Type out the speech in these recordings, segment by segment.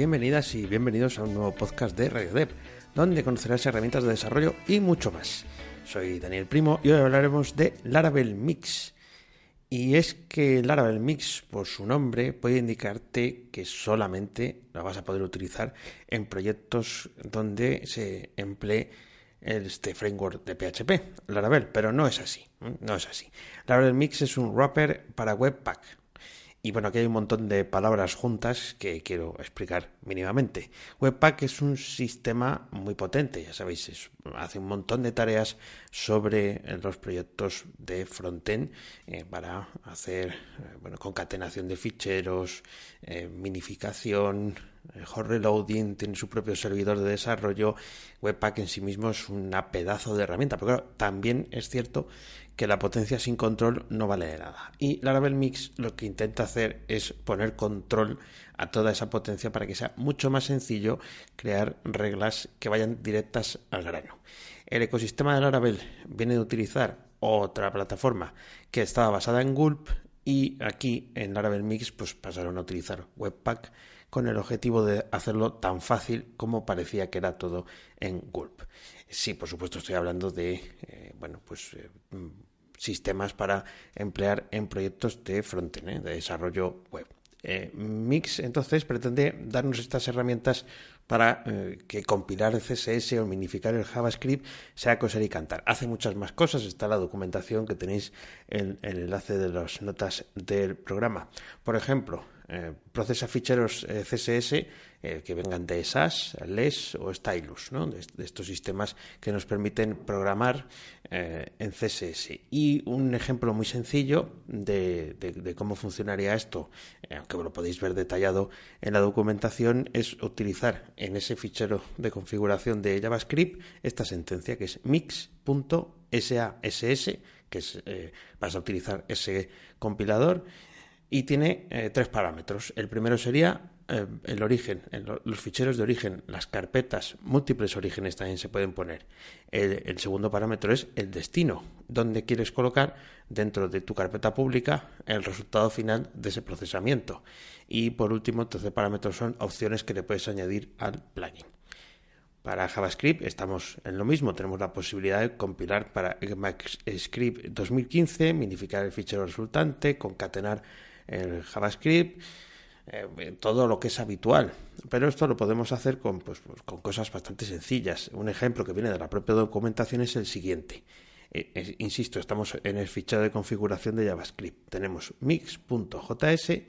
bienvenidas y bienvenidos a un nuevo podcast de Radio Dev, donde conocerás herramientas de desarrollo y mucho más. Soy Daniel Primo y hoy hablaremos de Laravel Mix. Y es que Laravel Mix, por su nombre, puede indicarte que solamente la vas a poder utilizar en proyectos donde se emplee este framework de PHP, Laravel, pero no es así, no es así. Laravel Mix es un wrapper para Webpack, y bueno, aquí hay un montón de palabras juntas que quiero explicar mínimamente. Webpack es un sistema muy potente, ya sabéis, hace un montón de tareas sobre los proyectos de frontend eh, para hacer eh, bueno, concatenación de ficheros, eh, minificación, hot reloading, tiene su propio servidor de desarrollo. Webpack en sí mismo es una pedazo de herramienta, pero claro, también es cierto que la potencia sin control no vale de nada. Y Laravel Mix lo que intenta hacer es poner control a toda esa potencia para que sea mucho más sencillo crear reglas que vayan directas al grano. El ecosistema de Laravel viene de utilizar otra plataforma que estaba basada en Gulp y aquí en Laravel Mix pues pasaron a utilizar Webpack con el objetivo de hacerlo tan fácil como parecía que era todo en Gulp. Sí, por supuesto estoy hablando de eh, bueno, pues eh, sistemas para emplear en proyectos de frontend, ¿eh? de desarrollo web. Eh, Mix entonces pretende darnos estas herramientas para que compilar el CSS o minificar el JavaScript sea coser y cantar. Hace muchas más cosas, está la documentación que tenéis en el enlace de las notas del programa. Por ejemplo, procesa ficheros CSS eh, que vengan de SAS, LES o Stylus, ¿no? de, estos sistemas que nos permiten programar eh, en CSS. Y un ejemplo muy sencillo de, cómo funcionaría esto, eh, aunque lo podéis ver detallado en la documentación, es utilizar en ese fichero de configuración de JavaScript esta sentencia que es mix.sass, que es, vas a utilizar ese compilador y tiene tres parámetros. El primero sería eh, el origen, los ficheros de origen, las carpetas, múltiples orígenes también se pueden poner. El, segundo parámetro es el destino, donde quieres colocar dentro de tu carpeta pública el resultado final de ese procesamiento. Y por último, el tercer parámetro son opciones que le puedes añadir al plugin. Para JavaScript estamos en lo mismo, tenemos la posibilidad de compilar para ECMAScript 2015, minificar el fichero resultante, concatenar el JavaScript, eh, todo lo que es habitual. Pero esto lo podemos hacer con, pues, pues, con cosas bastante sencillas. Un ejemplo que viene de la propia documentación es el siguiente. Eh, insisto, estamos en el fichero de configuración de JavaScript. Tenemos mix.js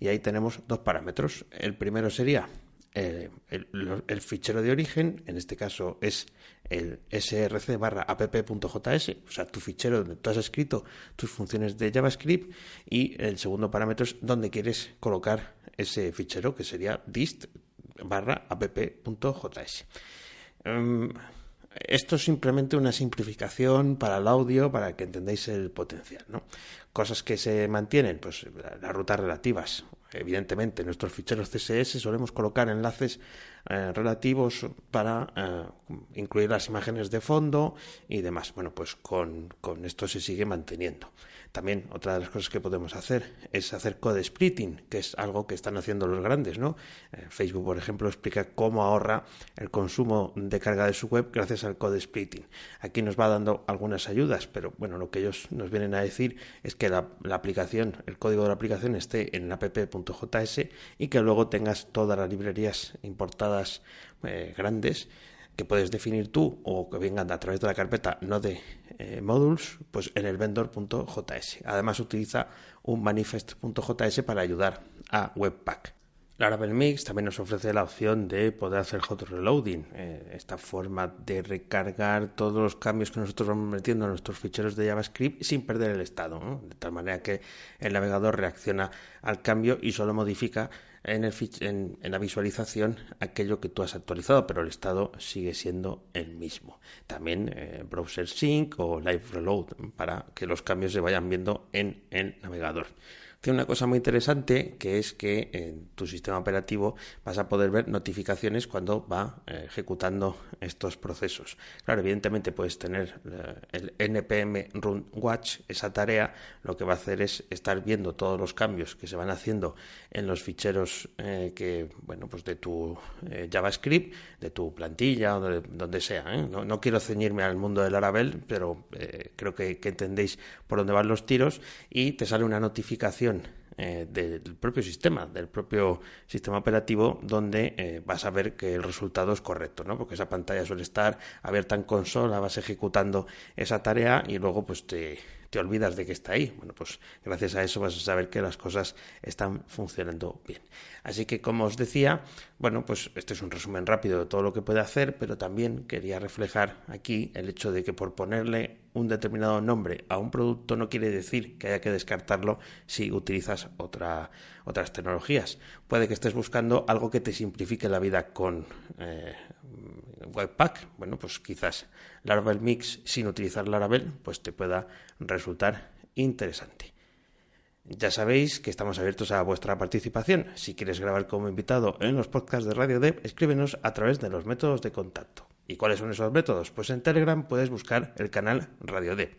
y ahí tenemos dos parámetros. El primero sería eh, el, fichero de origen, en este caso es el src barra app.js, o sea, tu fichero donde tú has escrito tus funciones de JavaScript, y el segundo parámetro es donde quieres colocar ese fichero, que sería dist barra app.js. Em, esto es simplemente una simplificación para el audio, para que entendáis el potencial. ¿no? Cosas que se mantienen, pues las rutas relativas. Evidentemente, en nuestros ficheros CSS solemos colocar enlaces eh, relativos para eh, incluir las imágenes de fondo y demás. Bueno, pues con esto se sigue manteniendo. También otra de las cosas que podemos hacer es hacer code splitting, que es algo que están haciendo los grandes, ¿no? Eh, Facebook, por ejemplo, explica cómo ahorra el consumo de carga de su web gracias al code splitting. Aquí nos va dando algunas ayudas, pero bueno, lo que ellos nos vienen a decir es que la, aplicación, el código de la aplicación esté en app.js y que luego tengas todas las librerías importadas eh, grandes que puedes definir tú o que vengan a través de la carpeta node eh, modules, pues en el vendor.js. Además utiliza un manifest.js para ayudar a Webpack. Laravel Mix también nos ofrece la opción de poder hacer hot reloading, eh, esta forma de recargar todos los cambios que nosotros vamos metiendo en nuestros ficheros de JavaScript sin perder el estado, de tal manera que el navegador reacciona al cambio y solo modifica en, la visualización aquello que tú has actualizado, pero el estado sigue siendo el mismo. También eh, Browser Sync o Live Reload para que los cambios se vayan viendo en el navegador tiene una cosa muy interesante que es que en tu sistema operativo vas a poder ver notificaciones cuando va eh, ejecutando estos procesos. Claro, evidentemente puedes tener eh, el npm run watch, esa tarea lo que va a hacer es estar viendo todos los cambios que se van haciendo en los ficheros eh, que, bueno, pues de tu JavaScript, de tu plantilla o de donde sea. ¿eh? No, quiero ceñirme al mundo del Laravel, pero creo que, entendéis por dónde van los tiros y te sale una notificación del propio sistema, del propio sistema operativo, donde vas a ver que el resultado es correcto, ¿no? Porque esa pantalla suele estar abierta en consola, vas ejecutando esa tarea y luego pues te te olvidas de que está ahí. Bueno, pues gracias a eso vas a saber que las cosas están funcionando bien. Así que, como os decía, bueno, pues este es un resumen rápido de todo lo que puede hacer, pero también quería reflejar aquí el hecho de que por ponerle un determinado nombre a un producto no quiere decir que haya que descartarlo si utilizas otra, otras tecnologías. Puede que estés buscando algo que te simplifique la vida con eh, Webpack. Bueno, pues quizás Laravel Mix sin utilizar Laravel, pues te pueda resultar interesante. Ya sabéis que estamos abiertos a vuestra participación. Si quieres grabar como invitado en los podcasts de Radio Dev, escríbenos a través de los métodos de contacto. ¿Y cuáles son esos métodos? Pues en Telegram puedes buscar el canal Radio Dev.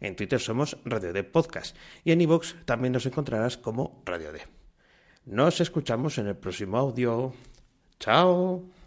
En Twitter somos Radio Dev Podcast y en iVoox también nos encontrarás como Radio Dev. Nos escuchamos en el próximo audio. Chao.